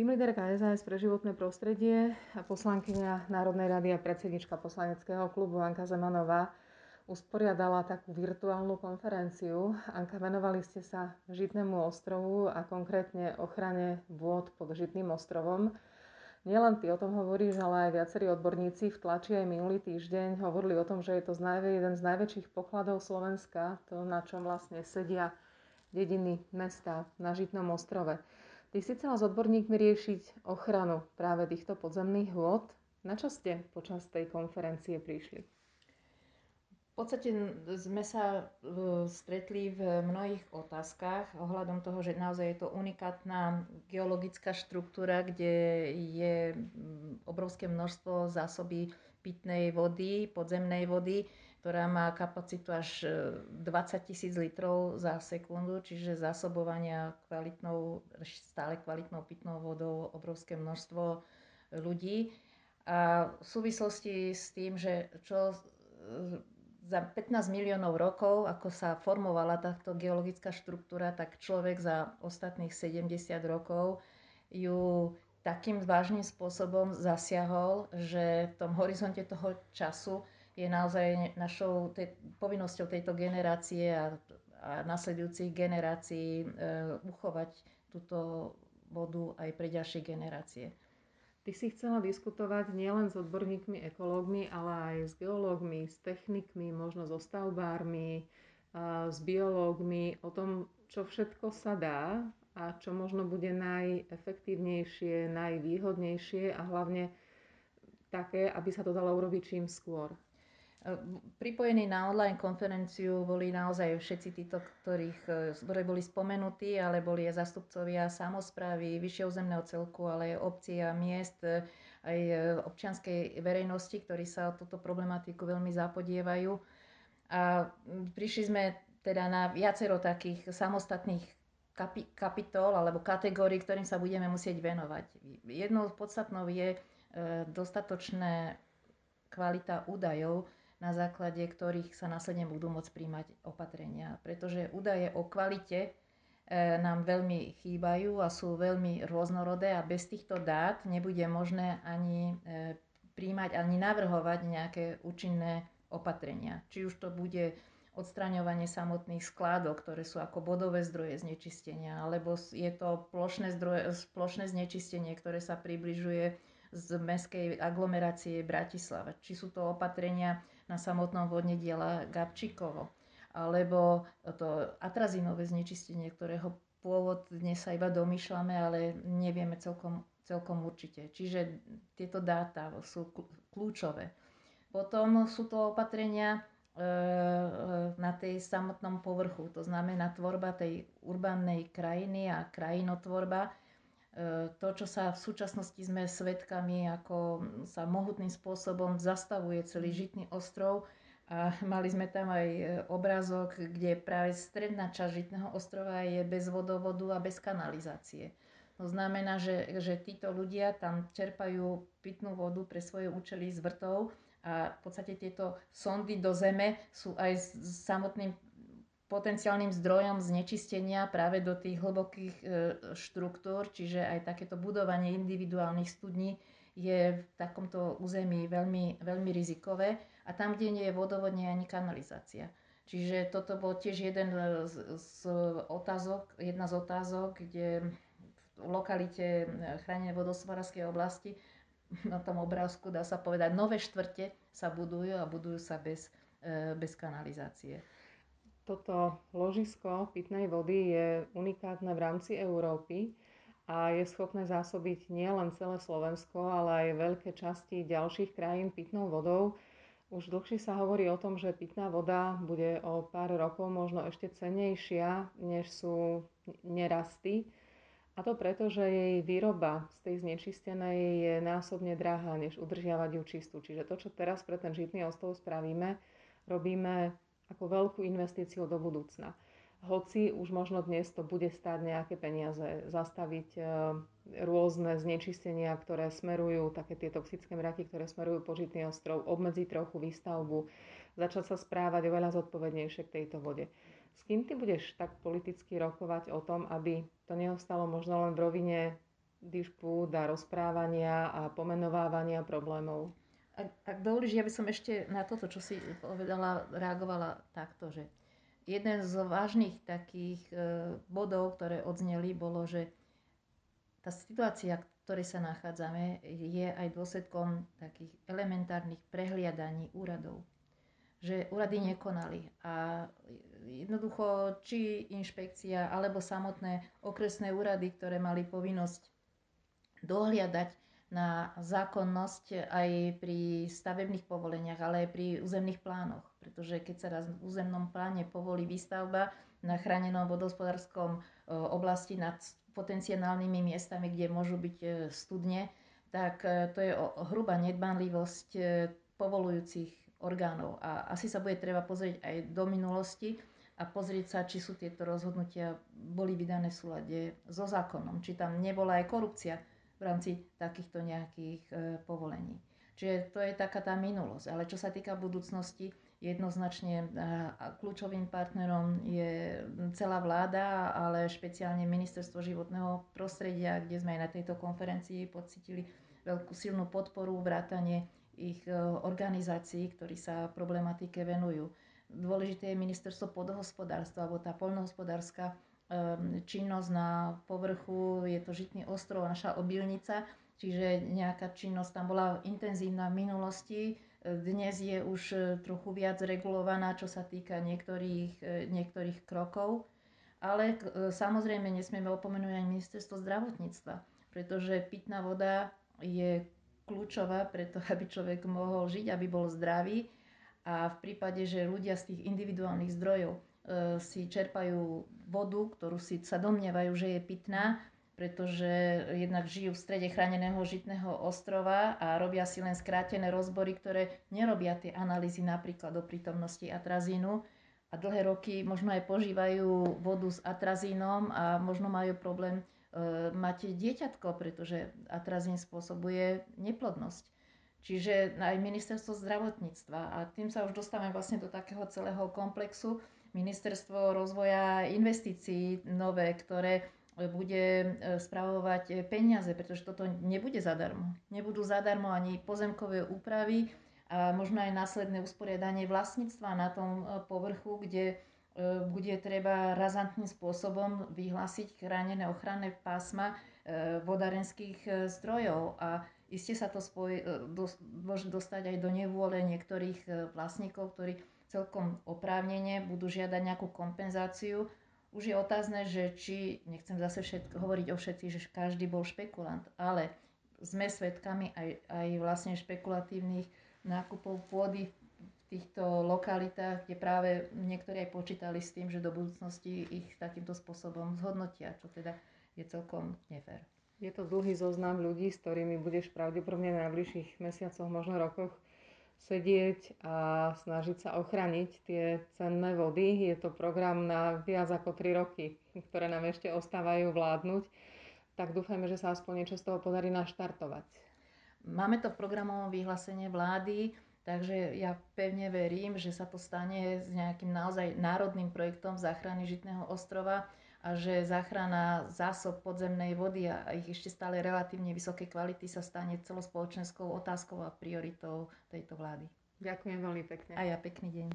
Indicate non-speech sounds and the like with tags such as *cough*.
Tým líderka SAS pre životné prostredie a poslankyňa Národnej rady a predsednička poslaneckého klubu Anka Zemanová usporiadala takú virtuálnu konferenciu. Anka, venovali ste sa Žitnému ostrovu a konkrétne ochrane vôd pod Žitným ostrovom. Nielen ty o tom hovoríš, ale aj viacerí odborníci v tlači aj minulý týždeň hovorili o tom, že je to jeden z najväčších pokladov Slovenska, to na čom vlastne sedia dediny, mesta na Žitnom ostrove. Ty si chcela s odborníkmi riešiť ochranu práve týchto podzemných vôd. Na čo ste počas tej konferencie prišli? podstate sme sa stretli v mnohých otázkach ohľadom toho, že naozaj je to unikátna geologická štruktúra, kde je obrovské množstvo zásoby pitnej vody, podzemnej vody, ktorá má kapacitu až 20 e, tisíc litrov za sekundu, čiže zásobovania kvalitnou, stále kvalitnou pitnou vodou obrovské množstvo ľudí. A v súvislosti s tým, že čo za 15 miliónov rokov, ako sa formovala táto geologická štruktúra, tak človek za ostatných 70 rokov ju takým vážnym spôsobom zasiahol, že v tom horizonte toho času je naozaj našou te, povinnosťou tejto generácie a, a nasledujúcich generácií e, uchovať túto vodu aj pre ďalšie generácie. Ty si chcela diskutovať nielen s odborníkmi, ekológmi, ale aj s geológmi, s technikmi, možno so stavbármi, s biológmi o tom, čo všetko sa dá a čo možno bude najefektívnejšie, najvýhodnejšie a hlavne také, aby sa to dalo urobiť čím skôr. Pripojení na online konferenciu boli naozaj všetci títo, ktorých, e, ktorí boli spomenutí, ale boli aj zastupcovia samozprávy, vyššieho územného celku, ale aj obcí a miest, e, aj e, občianskej verejnosti, ktorí sa o túto problematiku veľmi zapodievajú. A prišli sme teda na viacero takých samostatných kapi- kapitol alebo kategórií, ktorým sa budeme musieť venovať. Jednou podstatnou je dostatočná kvalita údajov, na základe ktorých sa následne budú môcť príjmať opatrenia. Pretože údaje o kvalite e, nám veľmi chýbajú a sú veľmi rôznorodé a bez týchto dát nebude možné ani e, príjmať, ani navrhovať nejaké účinné opatrenia. Či už to bude odstraňovanie samotných skládok, ktoré sú ako bodové zdroje znečistenia, alebo je to plošné, zdroje, plošné znečistenie, ktoré sa približuje z mestskej aglomerácie Bratislava. Či sú to opatrenia na samotnom vodne diela Gabčíkovo. Alebo to atrazinové znečistenie, ktorého pôvod dnes sa iba domýšľame, ale nevieme celkom, celkom určite. Čiže tieto dáta sú kľúčové. Potom sú to opatrenia na tej samotnom povrchu, to znamená tvorba tej urbánnej krajiny a krajinotvorba. E, to, čo sa v súčasnosti sme svedkami, ako sa mohutným spôsobom zastavuje celý žitný ostrov, a mali sme tam aj obrázok, kde práve stredná časť Žitného ostrova je bez vodovodu a bez kanalizácie. To znamená, že, že títo ľudia tam čerpajú pitnú vodu pre svoje účely z vrtov a v podstate tieto sondy do zeme sú aj s samotným potenciálnym zdrojom znečistenia práve do tých hlbokých e, štruktúr, čiže aj takéto budovanie individuálnych studní je v takomto území veľmi, veľmi rizikové a tam, kde nie je vodovod, nie je ani kanalizácia. Čiže toto bol tiež jeden z, z otázok, jedna z otázok, kde v lokalite chránenej vodosvarskej oblasti na tom obrázku dá sa povedať, nové štvrte sa budujú a budujú sa bez, e, bez kanalizácie. Toto ložisko pitnej vody je unikátne v rámci Európy a je schopné zásobiť nielen celé Slovensko, ale aj veľké časti ďalších krajín pitnou vodou. Už dlhšie sa hovorí o tom, že pitná voda bude o pár rokov možno ešte cenejšia, než sú nerasty a to preto, že jej výroba z tej znečistenej je násobne drahá, než udržiavať ju čistú. Čiže to, čo teraz pre ten žitný ostrov spravíme, robíme ako veľkú investíciu do budúcna. Hoci už možno dnes to bude stáť nejaké peniaze, zastaviť e, rôzne znečistenia, ktoré smerujú, také tie toxické mraky, ktoré smerujú po Žitný ostrov, obmedziť trochu výstavbu, začať sa správať oveľa zodpovednejšie k tejto vode. S kým ty budeš tak politicky rokovať o tom, aby to neostalo možno len v rovine dišpút a rozprávania a pomenovávania problémov. Ak, ak dovolíš, ja by som ešte na toto, čo si povedala, reagovala takto, že jeden z vážnych takých e, bodov, ktoré odzneli, bolo, že tá situácia, v ktorej sa nachádzame, je aj dôsledkom takých elementárnych prehliadaní úradov. Že úrady nekonali a jednoducho či inšpekcia alebo samotné okresné úrady, ktoré mali povinnosť dohliadať na zákonnosť aj pri stavebných povoleniach, ale aj pri územných plánoch. Pretože keď sa raz v územnom pláne povolí výstavba na chránenom vodospodárskom e, oblasti nad potenciálnymi miestami, kde môžu byť e, studne, tak e, to je hrubá nedbanlivosť povolujúcich orgánov. A asi sa bude treba pozrieť aj do minulosti a pozrieť sa, či sú tieto rozhodnutia boli vydané v súlade so zákonom, či tam nebola aj korupcia v rámci takýchto nejakých e, povolení. Čiže to je taká tá minulosť. Ale čo sa týka budúcnosti, jednoznačne e, kľúčovým partnerom je celá vláda, ale špeciálne Ministerstvo životného prostredia, kde sme aj na tejto konferencii pocitili veľkú silnú podporu, vrátanie ich e, organizácií, ktorí sa problematike venujú. Dôležité je ministerstvo podhospodárstva, alebo tá poľnohospodárska Ehm, činnosť na povrchu, je to Žitný ostrov, naša obilnica, čiže nejaká činnosť tam bola intenzívna v minulosti. Dnes je už e, trochu viac regulovaná, čo sa týka niektorých, e, niektorých krokov. Ale e, samozrejme nesmieme opomenúť aj ministerstvo zdravotníctva, pretože pitná voda je kľúčová preto, *laughs* aby človek mohol žiť, aby bol zdravý. A v prípade, že ľudia z tých individuálnych zdrojov E, si čerpajú vodu, ktorú si sa domnievajú, že je pitná, pretože jednak žijú v strede chráneného žitného ostrova a robia si len skrátené rozbory, ktoré nerobia tie analýzy napríklad do prítomnosti atrazínu a dlhé roky možno aj požívajú vodu s atrazínom a možno majú problém mať dieťatko, pretože atrazín spôsobuje neplodnosť. Čiže aj ministerstvo zdravotníctva a tým sa už dostávame vlastne do takého celého komplexu, ministerstvo rozvoja investícií nové, ktoré bude e, spravovať peniaze, pretože toto nebude zadarmo. Nebudú zadarmo ani pozemkové úpravy a možno aj následné usporiadanie vlastníctva na tom e, povrchu, kde e, bude treba razantným spôsobom vyhlásiť chránené ochranné pásma vodárenských zdrojov a iste sa to spoj, môže dostať aj do nevôle niektorých vlastníkov, ktorí celkom oprávnene budú žiadať nejakú kompenzáciu. Už je otázne, že či, nechcem zase všetko, hovoriť o všetkých, že každý bol špekulant, ale sme svedkami aj, aj vlastne špekulatívnych nákupov pôdy týchto lokalitách, kde práve niektorí aj počítali s tým, že do budúcnosti ich takýmto spôsobom zhodnotia, čo teda je celkom nefér. Je to dlhý zoznam ľudí, s ktorými budeš pravdepodobne v najbližších mesiacoch, možno rokoch sedieť a snažiť sa ochraniť tie cenné vody. Je to program na viac ako 3 roky, ktoré nám ešte ostávajú vládnuť. Tak dúfajme, že sa aspoň niečo z toho podarí naštartovať. Máme to v programovom vyhlásení vlády, takže ja pevne verím, že sa to stane s nejakým naozaj národným projektom záchrany Žitného ostrova a že záchrana zásob podzemnej vody a ich ešte stále relatívne vysokej kvality sa stane celospoločenskou otázkou a prioritou tejto vlády. Ďakujem veľmi pekne. A ja pekný deň.